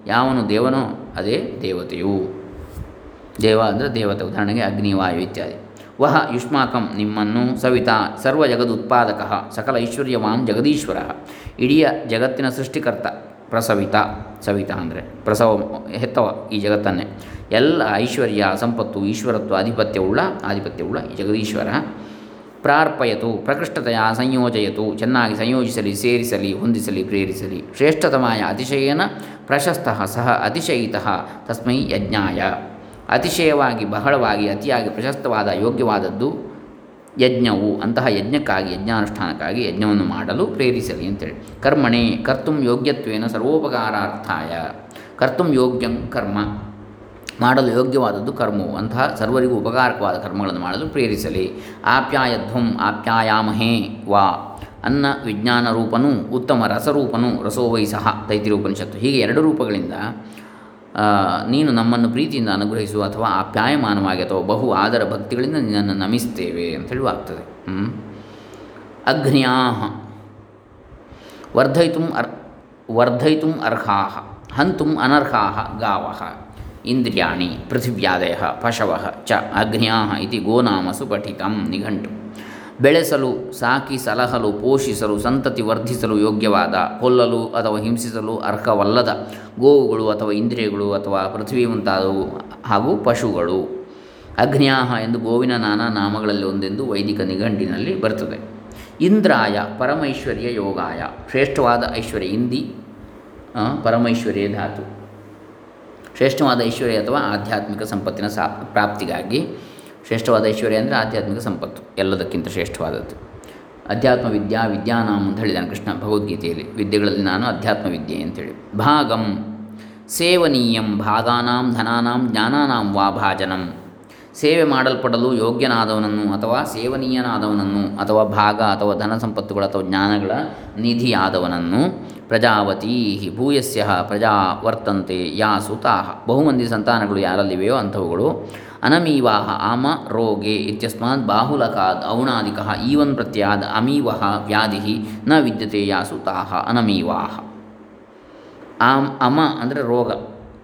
ಯಾವನು ದೇವನೋ ಅದೇ ದೇವತೆಯು. ದೇವ ಅಂದರೆ ದೇವತೆ, ಉದಾಹರಣೆಗೆ ಅಗ್ನಿ ವಾಯು ಇತ್ಯಾದಿ. ವಹ ಯುಷ್ಮಾಕಂ ನಿಮ್ಮನ್ನು ಸವಿತಾ ಸರ್ವ ಜಗದುತ್ಪಾದಕ ಸಕಲ ಐಶ್ವರ್ಯವಾನ್ ಜಗದೀಶ್ವರ. ಇಡೀ ಜಗತ್ತಿನ ಸೃಷ್ಟಿಕರ್ತ ಪ್ರಸವಿತ. ಸವಿತಾ ಅಂದರೆ ಪ್ರಸವ ಹೆತ್ತವ ಈ ಜಗತ್ತನ್ನೇ. ಎಲ್ಲ ಐಶ್ವರ್ಯ, ಸಂಪತ್ತು, ಈಶ್ವರತ್ವ, ಆಧಿಪತ್ಯವುಳ್ಳ ಆಧಿಪತ್ಯವುಳ್ಳ ಈ ಜಗದೀಶ್ವರ. ಪ್ರಾರ್ಪಯತು, ಪ್ರಕೃಷ್ಟತೆಯ ಸಂಯೋಜಯತು, ಚೆನ್ನಾಗಿ ಸಂಯೋಜಿಸಲಿ, ಸೇರಿಸಲಿ, ಹೊಂದಿಸಲಿ, ಪ್ರೇರಿಸಲಿ. ಶ್ರೇಷ್ಠತಮಾಯ ಅತಿಶಯನ ಪ್ರಶಸ್ತ ಸಹ ಅತಿಶಯಿತ ತಸ್ಮೈ ಯಜ್ಞಾಯ. ಅತಿಶಯವಾಗಿ, ಬಹಳವಾಗಿ, ಅತಿಯಾಗಿ ಪ್ರಶಸ್ತವಾದ, ಯೋಗ್ಯವಾದದ್ದು ಯಜ್ಞವು. ಅಂತಹ ಯಜ್ಞಕ್ಕಾಗಿ, ಯಜ್ಞಾನುಷ್ಠಾನಕ್ಕಾಗಿ ಯಜ್ಞವನ್ನು ಮಾಡಲು ಪ್ರೇರಿಸಲಿ ಅಂತೇಳಿ. ಕರ್ಮಣೆ ಕರ್ತುಂ ಯೋಗ್ಯತ್ವೇನ ಸರ್ವೋಪಕಾರಾರ್ಥಾಯ. ಕರ್ತುಂ ಯೋಗ್ಯಂ ಕರ್ಮ. ಮಾಡಲು ಯೋಗ್ಯವಾದದ್ದು ಕರ್ಮವು. ಅಂತಹ ಸರ್ವರಿಗೂ ಉಪಕಾರಕವಾದ ಕರ್ಮಗಳನ್ನು ಮಾಡಲು ಪ್ರೇರಿಸಲಿ. ಆಪ್ಯಾಯಧ್ವಂ ಆಪ್ಯಾಯಾಮಹೇ ವಾ. ಅನ್ನ ವಿಜ್ಞಾನ ರೂಪನೂ ಉತ್ತಮ ರಸರೂಪನೂ ರಸೋವೈ ಸಹ ತೈತಿರೂಪನಿಷತ್ತು ಹೀಗೆ ಎರಡು ರೂಪಗಳಿಂದ ನೀನು ನಮ್ಮನ್ನು ಪ್ರೀತಿಯಿಂದ ಅನುಗ್ರಹಿಸು ಅಥವಾ ಆಪ್ಯಾಯಮಾನವಾಗಿ ಅಥವಾ ಬಹು ಆದರ ಭಕ್ತಿಗಳಿಂದ ನಿನ್ನನ್ನು ನಮಿಸ್ತೇವೆ ಅಂತ ಹೇಳುವಾಗ್ತದೆ ಅಗ್ನ್ಯಾ ವರ್ಧಯಿತು ಅರ್, ವರ್ಧಯಿತು ಅರ್ಹಾ ಹಂತು ಅನರ್ಹಾ ಗಾವ ಇಂದ್ರಿಯಾಣಿ ಪೃಥಿವ್ಯಾದಯ ಪಶವ ಚ ಅಗ್ನ್ಯಾ ಇತಿ ಗೋನಾಮಸು ಪಠಿತಂ ನಿಘಂಟು. ಬೆಳೆಸಲು, ಸಾಕಿ ಸಲಹಲು, ಪೋಷಿಸಲು, ಸಂತತಿ ವರ್ಧಿಸಲು ಯೋಗ್ಯವಾದ, ಕೊಲ್ಲಲು ಅಥವಾ ಹಿಂಸಿಸಲು ಅರ್ಹವಲ್ಲದ ಗೋವುಗಳು ಅಥವಾ ಇಂದ್ರಿಯಗಳು ಅಥವಾ ಪೃಥ್ವಿ ಮುಂತಾದವು ಹಾಗೂ ಪಶುಗಳು. ಅಗ್ನ್ಯಾಹ ಎಂದು ಗೋವಿನ ನಾನಾ ನಾಮಗಳಲ್ಲಿ ಒಂದೆಂದು ವೈದಿಕ ನಿಘಂಟಿನಲ್ಲಿ ಬರ್ತದೆ ಇಂದ್ರಾಯ, ಪರಮೈಶ್ವರ್ಯ ಯೋಗಾಯ. ಶ್ರೇಷ್ಠವಾದ ಐಶ್ವರ್ಯ ಹಿಂದಿ ಪರಮೈಶ್ವರ್ಯ ಧಾತು. ಶ್ರೇಷ್ಠವಾದ ಐಶ್ವರ್ಯ ಅಥವಾ ಆಧ್ಯಾತ್ಮಿಕ ಸಂಪತ್ತಿನ ಸಾ, ಪ್ರಾಪ್ತಿಗಾಗಿ ಶ್ರೇಷ್ಠವಾದ ಐಶ್ವರ್ಯ ಅಂದರೆ ಆಧ್ಯಾತ್ಮಿಕ ಸಂಪತ್ತು. ಎಲ್ಲದಕ್ಕಿಂತ ಶ್ರೇಷ್ಠವಾದದ್ದು. ಅಧ್ಯಾತ್ಮ ವಿದ್ಯಾ ವಿದ್ಯಾನಾಮ್ ಅಂತ ಹೇಳಿದ್ದಾನೆ ಕೃಷ್ಣ ಭಗವದ್ಗೀತೆಯಲ್ಲಿ. ವಿದ್ಯೆಗಳಲ್ಲಿ ನಾನು ಅಧ್ಯಾತ್ಮ ವಿದ್ಯೆ ಅಂತೇಳಿ. ಭಾಗಂ ಸೇವನೀಯಂ ಭಾಗಾನಾಂ ಧನಾನಾಂ ಜ್ಞಾನಾನಾಂ ವಾ ಭಾಜನಂ. ಸೇವೆ ಮಾಡಲ್ಪಡಲು ಯೋಗ್ಯನಾದವನನ್ನು ಅಥವಾ ಸೇವನೀಯನಾದವನನ್ನು ಅಥವಾ ಭಾಗ ಅಥವಾ ಧನ ಸಂಪತ್ತುಗಳ ಅಥವಾ ಜ್ಞಾನಗಳ ನಿಧಿಯಾದವನನ್ನು ಪ್ರಜಾವತಿ ಭೂಯಸ್ಯ ಪ್ರಜಾ ವರ್ತಂತೆ ಯಾ ಸುತಾಹ. ಬಹುಮಂದಿ ಸಂತಾನಗಳು ಯಾರಲ್ಲಿವೆಯೋ ಅಂಥವುಗಳು. ಅನಮೀವಾಹ ಆಮ ರೋಗೆ ಇತ್ಯಸ್ಮಾತ್ ಬಾಹುಲಕಾದ್ ಔಣಾದಿಕ ಈವನ್ ಪ್ರತ್ಯಾದ ಅಮೀವಹ ವ್ಯಾಧಿ ನ ವಿದ್ಯತೆ ಯಾ ಸುತಾಹ ಅನಮೀವಾಹ. ಆಮ್ ಅಮ ಅಂದರೆ ರೋಗ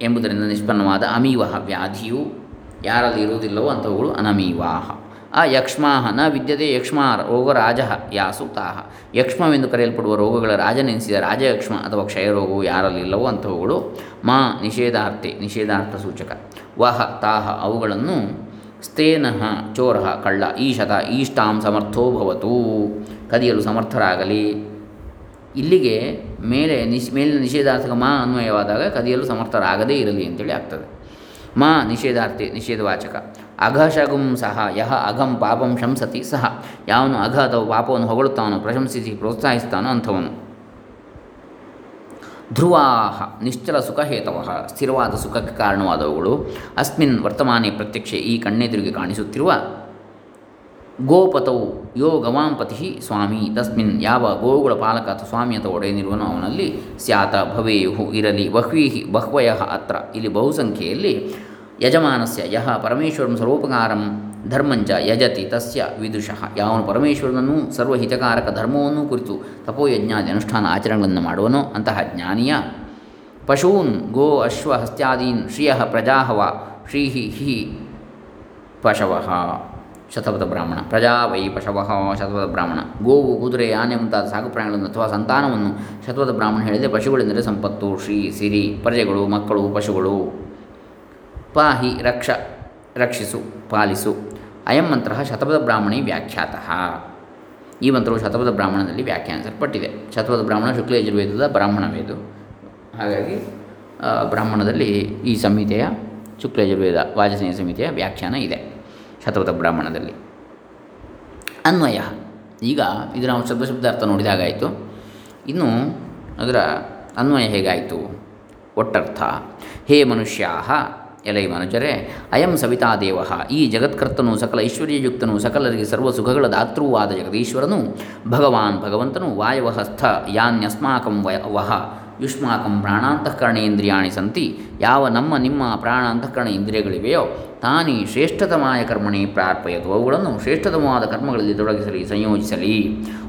ಎಂಬುದರಿಂದ ನಿಷ್ಪನ್ನವಾದ ಅಮೀವಹ ವ್ಯಾಧಿಯು ಯಾರಲ್ಲಿ ಇರುವುದಿಲ್ಲವೋ ಅಂಥವುಗಳು ಅನಮೀವಾಹ. ಆ ಯಕ್ಷ್ಮಾಹ ನ ವಿದ್ಯತೆ ಯಕ್ಷ್ಮ ರೋಗರಾಜ ಯಾಸು ತಾಹ ಯಕ್ಷ್ಮವೆಂದು ಕರೆಯಲ್ಪಡುವ ರೋಗಗಳ ರಾಜನೆನಿಸಿದ ರಾಜಯಕ್ಷ್ಮ ಅಥವಾ ಕ್ಷಯರೋಗವು ಯಾರಲ್ಲಿಲ್ಲವೋ ಅಂಥವುಗಳು ಮಾ ನಿಷೇಧಾರ್ಥೆ ನಿಷೇಧಾರ್ಥ ಸೂಚಕ. ವಹ, ತಾಹ ಅವುಗಳನ್ನು ಸ್ತೇನಃ ಚೋರ ಕಳ್ಳ ಈಶತ ಈಷ್ಟಾಂ ಸಮರ್ಥೋ ಭವತು. ಕದಿಯಲು ಸಮರ್ಥರಾಗಲಿ. ಇಲ್ಲಿಗೆ ಮೇಲೆ ನಿಷ್, ಮೇಲಿನ ನಿಷೇಧಾರ್ಥಕ ಮಾ ಅನ್ವಯವಾದಾಗ ಕದಿಯಲು ಸಮರ್ಥರಾಗದೇ ಇರಲಿ ಅಂತೇಳಿ ಆಗ್ತದೆ. ಮಾ ನಿಷೇಧಾರ್ಥಿ ನಿಷೇಧವಾಚಕ. ಅಘಶಗುಂ ಸಹ, ಯಹ ಅಘಂ ಪಾಪಂ ಶಂಸತಿ ಸಹ. ಯಾವನು ಅಘ ಅಥವಾ ಪಾಪವನ್ನು ಹೊಗಳುತ್ತಾನೋ, ಪ್ರಶಂಸಿಸಿ ಪ್ರೋತ್ಸಾಹಿಸ್ತಾನೋ ಅಂಥವನು. ಧ್ರುವಾಹ, ನಿಶ್ಚಲ ಸುಖಹೇತವ. ಸ್ಥಿರವಾದ ಸುಖಕ್ಕೆ ಕಾರಣವಾದವುಗಳು. ಅಸ್ಮಿನ್ ವರ್ತಮಾನೆ ಪ್ರತ್ಯಕ್ಷೆ ಈ ಕಣ್ಣೆದುರಿಗೆ ಕಾಣಿಸುತ್ತಿರುವ ಗೋಪತೌ ಯೋ ಗವಾಂಪತಿ ಸ್ವಾಮಿ. ತಸ್ಮಿನ್ ಯಾವ ಗೋವುಗಳ ಪಾಲಕ ಅಥವಾ ಸ್ವಾಮಿ ಅಥವಾ ಒಡೆಯನಿರುವನೋ ಅವನಲ್ಲಿ ಸ್ಯಾತ ಭವೇಯು ಇರಲಿ. ಬಹ್ವೀಹಿ ಬಹ್ವಯ ಅತ್ರ. ಇಲ್ಲಿ ಬಹುಸಂಖ್ಯೆಯಲ್ಲಿ ಯಜಮಾನಸ್ಯ ಯಹ ಪರಮೇಶ್ವರಂ ಸರ್ವೋಪಕಾರಂ ಧರ್ಮಂಚ ಯಜತಿ ತಸ್ಯ ವಿದುಷಃ. ಯಾವನು ಪರಮೇಶ್ವರನನ್ನು ಸರ್ವಹಿತಕಾರಕ ಧರ್ಮವನ್ನು ಕುರಿತು ತಪೋಯಜ್ಞಾದಿ ಅನುಷ್ಠಾನ ಆಚರಣೆಗಳನ್ನು ಮಾಡುವನೋ ಅಂತಹ ಜ್ಞಾನಿಯ ಪಶೂನ್ ಗೋ ಅಶ್ವ ಹಸ್ತ್ಯಾದೀನ್ ಶ್ರಿಯ ಪ್ರಜಾಹವ ಶ್ರೀಹಿ ಹಿ ಪಶವಃ. ಶತಪಥ ಬ್ರಾಹ್ಮಣ. ಪ್ರಜಾ ವೈ ಪಶವಃ ಶತಪಥ ಬ್ರಾಹ್ಮಣ. ಗೋವು, ಕುದುರೆ, ಆನೆ ಮುಂತಾದ ಸಾಕು ಪ್ರಾಣಿಗಳನ್ನು ಅಥವಾ ಸಂತಾನವನ್ನು ಶತಪಥ ಬ್ರಾಹ್ಮಣ ಹೇಳಿದರೆ ಪಶುಗಳೆಂದರೆ ಸಂಪತ್ತು, ಶ್ರೀ, ಸಿರಿ, ಪ್ರಜೆಗಳು, ಮಕ್ಕಳು, ಪಶುಗಳು. ಪಾಹಿ, ರಕ್ಷ, ರಕ್ಷಿಸು, ಪಾಲಿಸು. ಅಯಂ ಮಂತ್ರ ಶತಪಥ ಬ್ರಾಹ್ಮಣಿ ವ್ಯಾಖ್ಯಾತಃ. ಈ ಮಂತ್ರವು ಶತಪಥ ಬ್ರಾಹ್ಮಣದಲ್ಲಿ ವ್ಯಾಖ್ಯಾನಿಸಲ್ಪಟ್ಟಿದೆ. ಶತಪಥ ಬ್ರಾಹ್ಮಣ ಶುಕ್ಲ ಯಜುರ್ವೇದದ ಬ್ರಾಹ್ಮಣ ವೇದ ಹಾಗಾಗಿ ಬ್ರಾಹ್ಮಣದಲ್ಲಿ ಈ ಸಂಹಿತೆಯ ಶುಕ್ಲ ಯಜುರ್ವೇದ ವಾಜಸೇನ ಸಂಹಿತೆಯ ವ್ಯಾಖ್ಯಾನ ಇದೆ. ಶತಪಥ ಬ್ರಾಹ್ಮಣದಲ್ಲಿ. ಅನ್ವಯ. ಈಗ ಇದು ನಾವು ಶಬ್ದ ಶಬ್ದಾರ್ಥ ನೋಡಿದಾಗಾಯಿತು ಇನ್ನು ಅದರ ಅನ್ವಯ ಹೇಗಾಯಿತು? ಒಟ್ಟರ್ಥ. ಹೇ ಮನುಷ್ಯಾಹ, ಎಲೈ ಮನುಜರೇ, ಅಯಂ ಸವಿತಾ ದೇವ. ಈ ಜಗತ್ಕರ್ತನು ಸಕಲ ಐಶ್ವರ್ಯಯುಕ್ತನು ಸಕಲರಿಗೆ ಸರ್ವ ಸುಖಗಳ ದಾತೃವೂ ಆದ ಜಗದೀಶ್ವರನು ಭಗವಾನ್ ಭಗವಂತನು ವಾಯವಹಸ್ಥ ಯಾನ್ಯಸ್ಮಾಕಂ ವಯ ವಹ. ಯುಷ್ಮಾಕಂ ಪ್ರಾಣಾಂತಃಕರಣೇಂದ್ರಿಯಾಣಿ ಸಂತಿ. ಯಾವ ನಮ್ಮ ನಿಮ್ಮ ಪ್ರಾಣ ಅಂತಃಕರಣ ಇಂದ್ರಿಯಗಳಿವೆಯೋ, ತಾನಿ ಶ್ರೇಷ್ಠತಮಾಯ ಕರ್ಮಣಿ ಪ್ರಾರ್ಪಯತು. ಅವುಗಳನ್ನು ಶ್ರೇಷ್ಠತಮವಾದ ಕರ್ಮಗಳಲ್ಲಿ ತೊಡಗಿಸಲಿ, ಸಂಯೋಜಿಸಲಿ.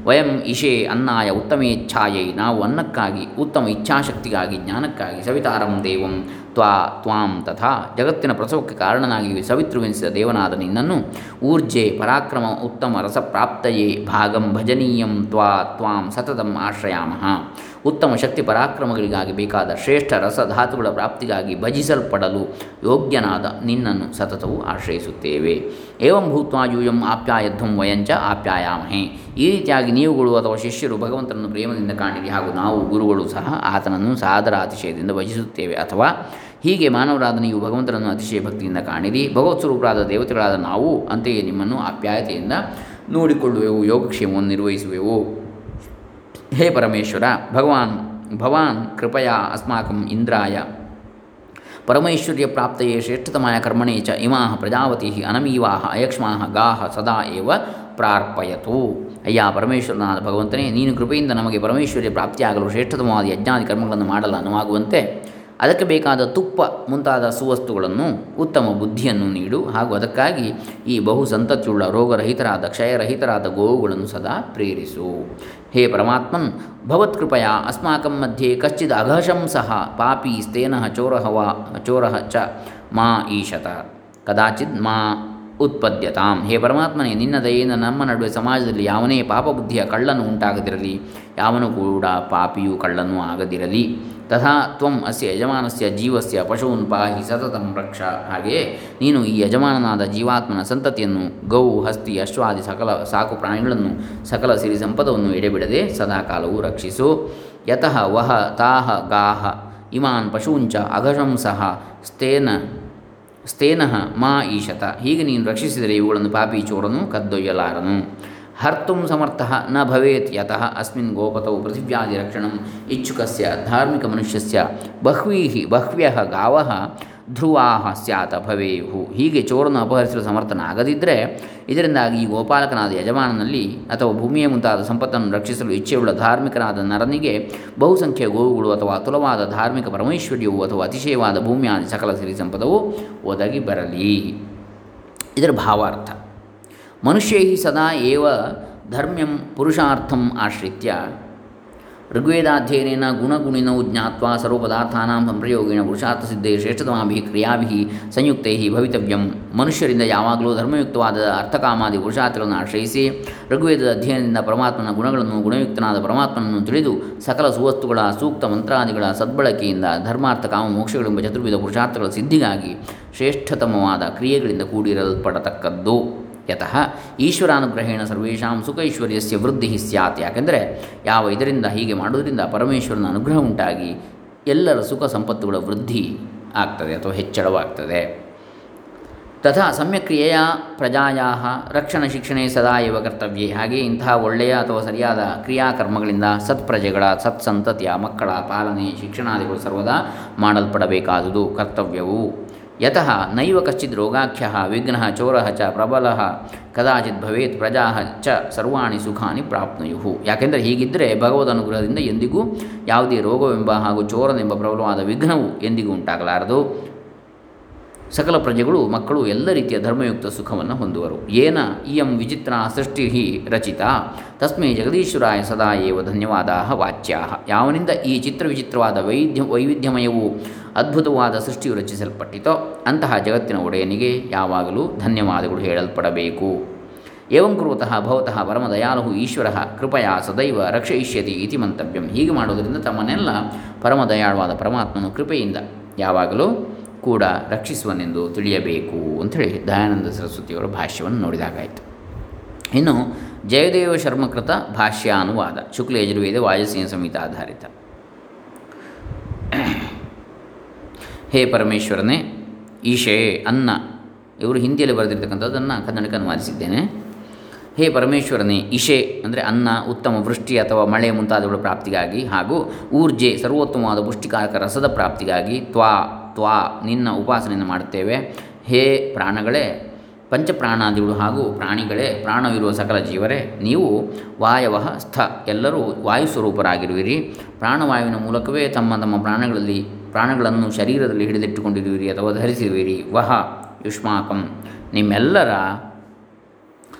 ವಯಂ ಇಶೆ ಅನ್ನಾಯ ಉತ್ತಮೇಚ್ಛಾಯೈ ನಾವು ಅನ್ನಕ್ಕಾಗಿ, ಉತ್ತಮ ಇಚ್ಛಾಶಕ್ತಿಗಾಗಿ, ಜ್ಞಾನಕ್ಕಾಗಿ ಸವಿತಾರಂ ದೇವಂ ತ್ವಾ ತ್ವಾಂ ತಥಾ. ಜಗತ್ತಿನ ಪ್ರಸವಕ್ಕೆ ಕಾರಣನಾಗಿ ಸವಿತೃವೆನಿಸಿದ ದೇವನಾದ ನಿನ್ನನ್ನು ಊರ್ಜೆ ಪರಾಕ್ರಮ ಉತ್ತಮ ರಸಪ್ರಾಪ್ತಯೇ ಭಾಗಂ ಭಜನೀಯಂ ತ್ವಾ ತ್ವಾಂ ಸತತಂ ಆಶ್ರಯಾಮಃ. ಉತ್ತಮ ಶಕ್ತಿ ಪರಾಕ್ರಮಗಳಿಗಾಗಿ ಬೇಕಾದ ಶ್ರೇಷ್ಠ ರಸಧಾತುಗಳ ಪ್ರಾಪ್ತಿಗಾಗಿ ಭಜಿಸಲ್ಪಡಲು ಯೋಗ್ಯನಾದ ನಿನ್ನನ್ನು ಸತತವು ಆಶ್ರಯಿಸುತ್ತೇವೆ. ಏವಂ ಭೂತ್ವಾ ಯೂಯಂ ಆಪ್ಯಾಯಧ್ವಂ ವಯಂಚ ಆಪ್ಯಾಯಾಮಹೇ. ಈ ರೀತಿಯಾಗಿ ನೀವುಗಳು ಅಥವಾ ಶಿಷ್ಯರು ಭಗವಂತನನ್ನು ಪ್ರೇಮದಿಂದ ಕಾಣಿರಿ ಹಾಗೂ ನಾವು ಗುರುಗಳು ಸಹ ಆತನನ್ನು ಸಾದರ ಅತಿಶಯದಿಂದ ಭಜಿಸುತ್ತೇವೆ. ಅಥವಾ ಹೀಗೆ ಮಾನವರಾದ ನೀವು ಭಗವಂತನನ್ನು ಅತಿಶಯ ಭಕ್ತಿಯಿಂದ ಕಾಣಿರಿ ಭಗವತ್ ಸ್ವರೂಪರಾದ ದೇವತೆಗಳಾದ ನಾವು ಅಂತೆಯೇ ನಿಮ್ಮನ್ನು ಆಪ್ಯಾಯತೆಯಿಂದ ನೋಡಿಕೊಳ್ಳುವೆವು, ಯೋಗಕ್ಷೇಮವನ್ನು ನಿರ್ವಹಿಸುವೆವು. ಹೇ ಪರಮೇಶ್ವರ, ಭಗವಾನ್, ಭವಾನ್ ಕೃಪಯಾ ಅಸ್ಮಾಕಂ ಇಂದ್ರಾಯ. ಪರಮೈಶ್ವರ್ಯ ಪ್ರಾಪ್ತಯೇ ಶ್ರೇಷ್ಠತಮಾಯ ಕರ್ಮಣೇ ಚ ಇಮಾ ಪ್ರಜಾವತಿ ಅನಮೀವಾ ಅಯಕ್ಷ್ಮಾ ಗಾಹ ಸದಾ ಏವ ಪ್ರಾರ್ಪಯತು. ಅಯ್ಯ ಪರಮೇಶ್ವರನಾದ ಭಗವಂತನೇ, ನೀನು ಕೃಪೆಯಿಂದ ನಮಗೆ ಪರಮೇಶ್ವರ್ಯ ಪ್ರಾಪ್ತಿಯಾಗಲು ಶ್ರೇಷ್ಠತಮವಾದ ಯಜ್ಞಾದಿ ಕರ್ಮಗಳನ್ನು ಮಾಡಲು ಅನುವಾಗುವಂತೆ ಅದಕ್ಕೆ ಬೇಕಾದ ತುಪ್ಪ ಮುಂತಾದ ಸುವಸ್ತುಗಳನ್ನು ಉತ್ತಮ ಬುದ್ಧಿಯನ್ನು ನೀಡು. ಹಾಗೂ ಅದಕ್ಕಾಗಿ ಈ ಬಹು ಸಂತತಿಯುಳ್ಳ ರೋಗರಹಿತರಾದ, ಕ್ಷಯರಹಿತರಾದ ಗೋವುಗಳನ್ನು ಸದಾ ಪ್ರೇರಿಸು. ಹೇ ಪರಮಾತ್ಮನ್ ಭವತ್ಕೃಪಯ ಅಸ್ಮಾಕಂ ಮಧ್ಯೆ ಕಶ್ಚಿದ ಅಘಶಂ ಸಹ ಪಾಪಿ ಸ್ತೇನ ವಾ ಚೋರಃ ಚ ಮಾ ಈಶತ. ಕದಾಚಿತ್ ಮಾ ಉತ್ಪದ್ಯತಾಂ. ಹೇ ಪರಮಾತ್ಮನೇ, ನಿನ್ನ ದಯೆಯಿಂದ ನಮ್ಮ ನಡುವೆ ಸಮಾಜದಲ್ಲಿ ಯಾವನೇ ಪಾಪಬುದ್ಧಿಯ ಕಳ್ಳನು ಉಂಟಾಗದಿರಲಿ, ಯಾವನು ಕೂಡ ಪಾಪಿಯು ಕಳ್ಳನೂ ಆಗದಿರಲಿ. ತಥಾ ತ್ವಂ ಅಸ್ಯ ಯಜಮಾನಸ್ಯ ಜೀವಸ್ಯ ಪಶುವನ್ ಪಾಹಿ ಸತತಂ ರಕ್ಷ. ಹಾಗೆಯೇ ನೀನು ಈ ಯಜಮಾನನಾದ ಜೀವಾತ್ಮನ ಸಂತತಿಯನ್ನು, ಗೌ, ಹಸ್ತಿ, ಅಶ್ವಾದಿ ಸಕಲ ಸಾಕು ಪ್ರಾಣಿಗಳನ್ನು, ಸಕಲ ಸಿರಿ ಸಂಪದವನ್ನು ಎಡೆಬಿಡದೆ ಸದಾಕಾಲವೂ ರಕ್ಷಿಸು. ಯತಃ ವಹ ತಾಹ ಗಾಹ ಇಮಾನ್ ಪಶೂಂಚ ಅಘಶಂಸಃ ಸ್ಥೇನ ಸ್ಥೇನಃ ಮಾ ಈಶತ. ಹೀಗೆ ನೀನು ರಕ್ಷಿಸಿದರೆ ಇವುಗಳನ್ನು ಪಾಪಿ ಚೋರನು ಕದ್ದೊಯ್ಯಲಾರನು. ಹರ್ತು ಸಮರ್ಥ ನ ಭವೇತ್ ಯತಃ ಅಸ್ಮಿನ್ ಗೋಪತೌ ಪೃಥಿವ್ಯಾದಿರಕ್ಷಣಂ ಇಚ್ಛುಕಸ್ಯ ಧಾರ್ಮಿಕ ಮನುಷ್ಯಸ್ಯ. ಬಹ್ವೀಹಿ ಬಹ್ವ್ಯಃ ಗಾವಃ ಧ್ರುವಾಹ ಸ್ಯಾತ ಭವೇಹು ಹೀಗೆ ಚೋರನ್ನು ಅಪಹರಿಸಲು ಸಮರ್ಥನಾಗದಿದ್ದರೆ ಇದರಿಂದಾಗಿ ಈ ಗೋಪಾಲಕನಾದ ಯಜಮಾನನಲ್ಲಿ ಅಥವಾ ಭೂಮಿಯ ಮುಂತಾದ ಸಂಪತ್ತನ್ನು ರಕ್ಷಿಸಲು ಇಚ್ಛೆಯುಳ್ಳ ಧಾರ್ಮಿಕನಾದ ನರನಿಗೆ ಬಹುಸಂಖ್ಯೆಯ ಗೋವುಗಳು ಅಥವಾ ಅತುಲವಾದ ಧಾರ್ಮಿಕ ಪರಮೈಶ್ವರ್ಯವು ಅಥವಾ ಅತಿಶಯವಾದ ಭೂಮಿಯಾದ ಸಕಲ ಸಿರಿ ಸಂಪದವು ಒದಗಿ ಬರಲಿ. ಇದರ ಭಾವಾರ್ಥ. ಮನುಷ್ಯೈ ಸದಾ ಏವ ಧರ್ಮ್ಯಂ ಪುರುಷಾರ್ಥಂ ಆಶ್ರಿತ್ಯ. ಋಗ್ವೇದಾಧ್ಯಯನೇನ ಗುಣಗುಣಿನೌ ಜ್ಞಾತ್ವಾ ಸರ್ವಪದಾರ್ಥಾನಾಂ ಪುರುಷಾರ್ಥ ಸಿದ್ಧೇ ಶ್ರೇಷ್ಠತಮಾಭಿ ಕ್ರಿಯಾಭಿ ಸಂಯುಕ್ತೈ ಭವಿತವ್ಯಂ. ಮನುಷ್ಯರಿಂದ ಯಾವಾಗಲೂ ಧರ್ಮಯುಕ್ತವಾದ ಅರ್ಥಕಾಮಾದಿ ಪುರುಷಾರ್ಥಗಳನ್ನು ಆಶ್ರಯಿಸಿ ಋಗ್ವೇದದ ಅಧ್ಯಯನದಿಂದ ಪರಮಾತ್ಮನ ಗುಣಗಳನ್ನು ಗುಣಯುಕ್ತನಾದ ಪರಮಾತ್ಮನನ್ನು ತಿಳಿದು ಸಕಲ ಸುವಸ್ತುಗಳ ಸೂಕ್ತ ಮಂತ್ರಾದಿಗಳ ಸದ್ಬಳಕೆಯಿಂದ ಧರ್ಮಾರ್ಥ ಕಾಮ ಮೋಕ್ಷಗಳೆಂಬ ಚತುರ್ವಿಧ ಪುರುಷಾರ್ಥಗಳ ಸಿದ್ಧಿಗಾಗಿ ಶ್ರೇಷ್ಠತಮವಾದ ಕ್ರಿಯೆಗಳಿಂದ ಕೂಡಿರಲ್ಪಡತಕ್ಕದ್ದು. ಯತಃ ಈಶ್ವರಾನುಗ್ರಹೇಣ ಸರ್ವೇಷಾಂ ಸುಖೈಶ್ವರ್ಯಸ್ಯ ವೃದ್ಧಿ ಸ್ಯಾತ್. ಯಾಕೆಂದರೆ ಯಾವ ಇದರಿಂದ ಹೀಗೆ ಮಾಡುವುದರಿಂದ ಪರಮೇಶ್ವರನ ಅನುಗ್ರಹ ಉಂಟಾಗಿ ಎಲ್ಲರ ಸುಖ ಸಂಪತ್ತುಗಳ ವೃದ್ಧಿ ಆಗ್ತದೆ ಅಥವಾ ಹೆಚ್ಚಳವಾಗ್ತದೆ. ತಥಾ ಸಮ್ಯಕ್ರಿಯೆಯ ಪ್ರಜಾಯಾ ರಕ್ಷಣ ಶಿಕ್ಷಣೆ ಸದಾ ಇವ ಕರ್ತವ್ಯ. ಹಾಗೆ ಇಂತಹ ಒಳ್ಳೆಯ ಅಥವಾ ಸರಿಯಾದ ಕ್ರಿಯಾಕರ್ಮಗಳಿಂದ ಸತ್ಪ್ರಜೆಗಳ ಸತ್ಸಂತತಿಯ ಮಕ್ಕಳ ಪಾಲನೆ ಶಿಕ್ಷಣಾದಿಗಳು ಸರ್ವದಾ ಮಾಡಲ್ಪಡಬೇಕಾದುದು ಕರ್ತವ್ಯವು. ಯತಃ ನೈವ ಕಶ್ಚಿತ್ ರೋಗಾಖ್ಯ ವಿಘ್ನ ಚೋರ ಚ ಪ್ರಬಲ ಕದಾಚಿತ್ ಭವೇತ್ ಪ್ರಜಾ ಚ ಸರ್ವಾಣಿ ಸುಖಾನಿ ಪ್ರಾಪ್ನುಯು ಯಾಕೆಂದರೆ ಹೀಗಿದ್ದರೆ ಭಗವದ್ ಅನುಗ್ರಹದಿಂದ ಎಂದಿಗೂ ಯಾವುದೇ ರೋಗವೆಂಬ ಹಾಗೂ ಚೋರನೆಂಬ ಪ್ರಬಲವಾದ ವಿಘ್ನವು ಎಂದಿಗೂ ಉಂಟಾಗಲಾರದು. ಸಕಲ ಪ್ರಜೆಗಳು, ಮಕ್ಕಳು ಎಲ್ಲ ರೀತಿಯ ಧರ್ಮಯುಕ್ತ ಸುಖವನ್ನು ಹೊಂದುವರು. ಏನ ಇಯಂ ವಿಚಿತ್ರ ಸೃಷ್ಟಿ ರಚಿತ, ತಸ್ಮೈ ಜಗದೀಶ್ವರಾಯ ಸದಾ ಏವ ಧನ್ಯವಾದ ವಾಚ್ಯಾ ಯಾವನಿಂದ ಈ ಚಿತ್ರವಿಚಿತ್ರವಾದ ವೈದ್ಯ ವೈವಿಧ್ಯಮಯವು ಅದ್ಭುತವಾದ ಸೃಷ್ಟಿಯು ರಚಿಸಲ್ಪಟ್ಟಿತೋ, ಅಂತಹ ಜಗತ್ತಿನ ಒಡೆಯನಿಗೆ ಯಾವಾಗಲೂ ಧನ್ಯವಾದಗಳು ಹೇಳಲ್ಪಡಬೇಕು. ಏವಂ ಕುರುತಃ ಭವತಃ ಪರಮದಯಾಲು ಈಶ್ವರ ಕೃಪಯ ಸದೈವ ರಕ್ಷಯಿಷ್ಯತಿ ಇತಿ ಮಂತವ್ಯಂ. ಹೀಗೆ ಮಾಡುವುದರಿಂದ ತಮ್ಮನ್ನೆಲ್ಲ ಪರಮದಯಾಳವಾದ ಪರಮಾತ್ಮನು ಕೃಪೆಯಿಂದ ಯಾವಾಗಲೂ ಕೂಡ ರಕ್ಷಿಸುವನೆಂದು ತಿಳಿಯಬೇಕು ಅಂಥೇಳಿ ದಯಾನಂದ ಸರಸ್ವತಿಯವರ ಭಾಷ್ಯವನ್ನು ನೋಡಿದಾಗಾಯಿತು. ಇನ್ನು ಜಯದೇವ ಶರ್ಮಕೃತ ಭಾಷ್ಯಾನುವಾದ ಶುಕ್ಲ ಯಜುರ್ವೇದ ವಾಯಸೀನ ಸಂಹಿತ ಆಧಾರಿತ. ಹೇ ಪರಮೇಶ್ವರನೇ, ಈಶೆ, ಅನ್ನ. ಇವರು ಹಿಂದಿಯಲ್ಲಿ ಬರೆದಿರ್ತಕ್ಕಂಥದ್ದನ್ನು ಕನ್ನಡಕ್ಕೆ ಅನುವಾದಿಸಿದ್ದೇನೆ ಹೇ ಪರಮೇಶ್ವರನೇ ಇಶೆ ಅಂದರೆ ಅನ್ನ, ಉತ್ತಮ ವೃಷ್ಟಿ ಅಥವಾ ಮಳೆ ಮುಂತಾದವುಗಳ ಪ್ರಾಪ್ತಿಗಾಗಿ ಹಾಗೂ ಊರ್ಜೆ, ಸರ್ವೋತ್ತಮವಾದ ಪುಷ್ಟಿಕಾರಕ ರಸದ ಪ್ರಾಪ್ತಿಗಾಗಿ ತ್ವಾ ತ್ವಾ, ನಿನ್ನ ಉಪಾಸನೆಯನ್ನು ಮಾಡುತ್ತೇವೆ. ಹೇ ಪ್ರಾಣಗಳೇ, ಪಂಚಪ್ರಾಣಾದಿಗಳು ಹಾಗೂ ಪ್ರಾಣಿಗಳೇ, ಪ್ರಾಣವಿರುವ ಸಕಲ ಜೀವರೇ, ನೀವು ವಾಯವ ಸ್ಥ, ಎಲ್ಲರೂ ವಾಯುಸ್ವರೂಪರಾಗಿರುವಿರಿ ಪ್ರಾಣವಾಯುವಿನ ಮೂಲಕವೇ ತಮ್ಮ ತಮ್ಮ ಪ್ರಾಣಗಳಲ್ಲಿ ಪ್ರಾಣಗಳನ್ನು ಶರೀರದಲ್ಲಿ ಹಿಡಿದಿಟ್ಟುಕೊಂಡಿರುವಿರಿ ಅಥವಾ ಧರಿಸಿರುವಿರಿ. ವಹ ಯುಷ್ಮಾಕಂ. ನಿಮ್ಮೆಲ್ಲರ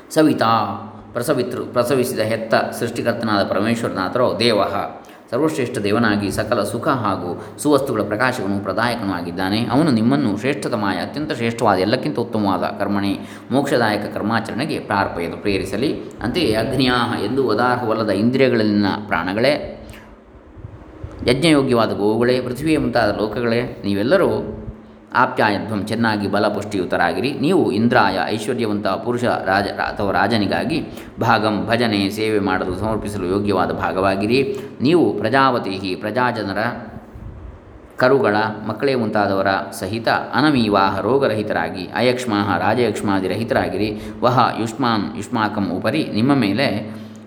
ಸವಿತಾ ಪ್ರಸವಿತೃ, ಪ್ರಸವಿಸಿದ ಹೆತ್ತ ಸೃಷ್ಟಿಕರ್ತನಾದ ಪರಮೇಶ್ವರನಾಥರೋ ದೇವ. ಸರ್ವಶ್ರೇಷ್ಠ ದೇವನಾಗಿ ಸಕಲ ಸುಖ ಹಾಗೂ ಸುವಸ್ತುಗಳ ಪ್ರಕಾಶವನ್ನು ಪ್ರದಾಯಕನೂ ಆಗಿದ್ದಾನೆ. ಅವನು ನಿಮ್ಮನ್ನು ಶ್ರೇಷ್ಠತಮಾಯ, ಅತ್ಯಂತ ಶ್ರೇಷ್ಠವಾದ, ಎಲ್ಲಕ್ಕಿಂತ ಉತ್ತಮವಾದ ಕರ್ಮಣಿ, ಮೋಕ್ಷದಾಯಕ ಕರ್ಮಾಚರಣೆಗೆ ಪ್ರಾರ್ಪೆಯನ್ನು ಪ್ರೇರಿಸಲಿ. ಅಂತೆಯೇ ಅಗ್ನಿಯಾಹ ಎಂದು ಉದಾರ್ಹವಲ್ಲದ ಇಂದ್ರಿಯಗಳಲ್ಲಿನ ಪ್ರಾಣಗಳೇ ಯಜ್ಞಯೋಗ್ಯವಾದ ಗೋವುಗಳೇ, ಪೃಥ್ವಿಯ ಮುಂತಾದ ಲೋಕಗಳೇ, ನೀವೆಲ್ಲರೂ ಆಪ್ಯಾಯಧ್ವಂ ಚೆನ್ನಾಗಿ ಬಲಪುಷ್ಟಿಯುತರಾಗಿರಿ. ನೀವು ಇಂದ್ರಾಯ ಐಶ್ವರ್ಯವಂತಹ ಪುರುಷ ರಾಜ, ಅಥವಾ ರಾಜನಿಗಾಗಿ ಭಾಗಂ ಭಜನೆ ಸೇವೆ ಮಾಡಲು ಸಮರ್ಪಿಸಲು ಯೋಗ್ಯವಾದ ಭಾಗವಾಗಿರಿ. ನೀವು ಪ್ರಜಾವತಿ ಪ್ರಜಾಜನರ ಕರುಗಳ, ಮಕ್ಕಳೇ ಮುಂತಾದವರ ಸಹಿತ ಅನಮೀವಾಹ ರೋಗರಹಿತರಾಗಿ, ಅಯಕ್ಷ್ಮಾಹ ರಾಜಯಕ್ಷ್ಮಾದಿರಹಿತರಾಗಿರಿ ವಹ, ಯುಷ್ಮಾನ್, ಯುಷ್ಮಾಕಂ ಉಪರಿ ನಿಮ್ಮ ಮೇಲೆ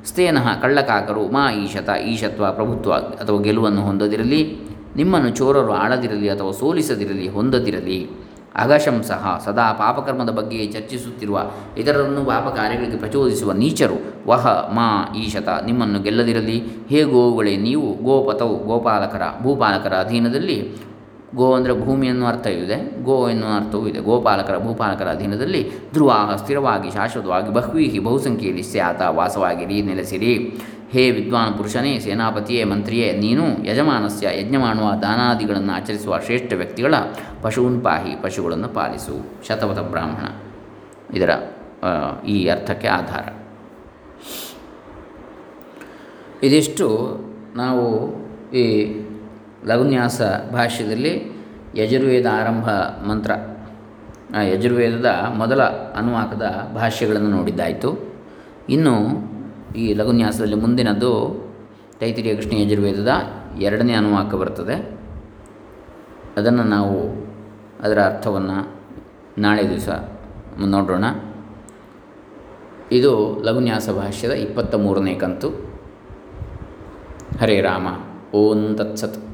ಸ್ಥೇನಃ ಕಳ್ಳಕಾಕರು ಮಾ ಈಶತ, ಈಶತ್ವ ಪ್ರಭುತ್ವ ಅಥವಾ ಗೆಲುವನ್ನು ಹೊಂದದಿರಲಿ, ನಿಮ್ಮನ್ನು ಚೋರರು ಆಳದಿರಲಿ ಅಥವಾ ಸೋಲಿಸದಿರಲಿ ಹೊಂದದಿರಲಿ. ಅಗಶಂಸಃ ಸದಾ ಪಾಪಕರ್ಮದ ಬಗ್ಗೆ ಚರ್ಚಿಸುತ್ತಿರುವ ಇತರರನ್ನು ಪಾಪ ಕಾರ್ಯಗಳಿಗೆ ಪ್ರಚೋದಿಸುವ ನೀಚರು. ವಹ, ಮಾ, ಈಶತ, ನಿಮ್ಮನ್ನು ಗೆಲ್ಲದಿರಲಿ. ಹೇ ಗೋವುಗಳೇ, ನೀವು ಗೋಪತವು ಗೋಪಾಲಕರ, ಭೂಪಾಲಕರ ಅಧೀನದಲ್ಲಿ ಗೋ ಅಂದರೆ ಭೂಮಿ ಎನ್ನುವ ಅರ್ಥ ಇದೆ. ಗೋ ಎನ್ನುವ ಅರ್ಥವೂ ಇದೆ. ಗೋಪಾಲಕರ, ಭೂಪಾಲಕರ ಅಧೀನದಲ್ಲಿ ಧ್ರುವ ಸ್ಥಿರವಾಗಿ, ಶಾಶ್ವತವಾಗಿ ಬಹುವೀಹಿ ಬಹುಸಂಖ್ಯೆಯಲ್ಲಿ ಸ್ಯಾತ ವಾಸವಾಗಿರಿ ನೆಲೆಸಿರಿ ಹೇ ವಿದ್ವಾನ್ ಪುರುಷನೇ, ಸೇನಾಪತಿಯೇ, ಮಂತ್ರಿಯೇ, ನೀನು ಯಜಮಾನಸ್ಯ ಯಜ್ಞ ಮಾಡುವ ದಾನಾದಿಗಳನ್ನು ಆಚರಿಸುವ ಶ್ರೇಷ್ಠ ವ್ಯಕ್ತಿಗಳ ಪಶುವನ್ ಪಾಹಿ ಪಶುಗಳನ್ನು ಪಾಲಿಸು. ಶತವತ ಬ್ರಾಹ್ಮಣ. ಇದರ ಈ ಅರ್ಥಕ್ಕೆ ಆಧಾರ. ಇದಿಷ್ಟು ನಾವು ಈ ಲಘುನ್ಯಾಸ ಭಾಷ್ಯದಲ್ಲಿ ಯಜುರ್ವೇದ ಆರಂಭ ಮಂತ್ರ. ಯಜುರ್ವೇದದ ಮೊದಲ ಅನುವಾಕದ ಭಾಷ್ಯಗಳನ್ನು ನೋಡಿದ್ದಾಯಿತು. ಇನ್ನು ಈ ಲಘುನ್ಯಾಸದಲ್ಲಿ ಮುಂದಿನದು ತೈತಿರಿಯ ಕೃಷ್ಣ ಯಜುರ್ವೇದದ ಎರಡನೇ ಅನುವಾಕ ಬರ್ತದೆ. ಅದನ್ನು ನಾವು ಅದರ ಅರ್ಥವನ್ನು ನಾಳೆ ದಿವಸ ನೋಡೋಣ. ಇದು ಲಘುನ್ಯಾಸ ಭಾಷ್ಯದ ಇಪ್ಪತ್ತ ಮೂರನೇ ಕಂತು. ಹರೇ ರಾಮ, ಓಂ ತತ್ಸತ್.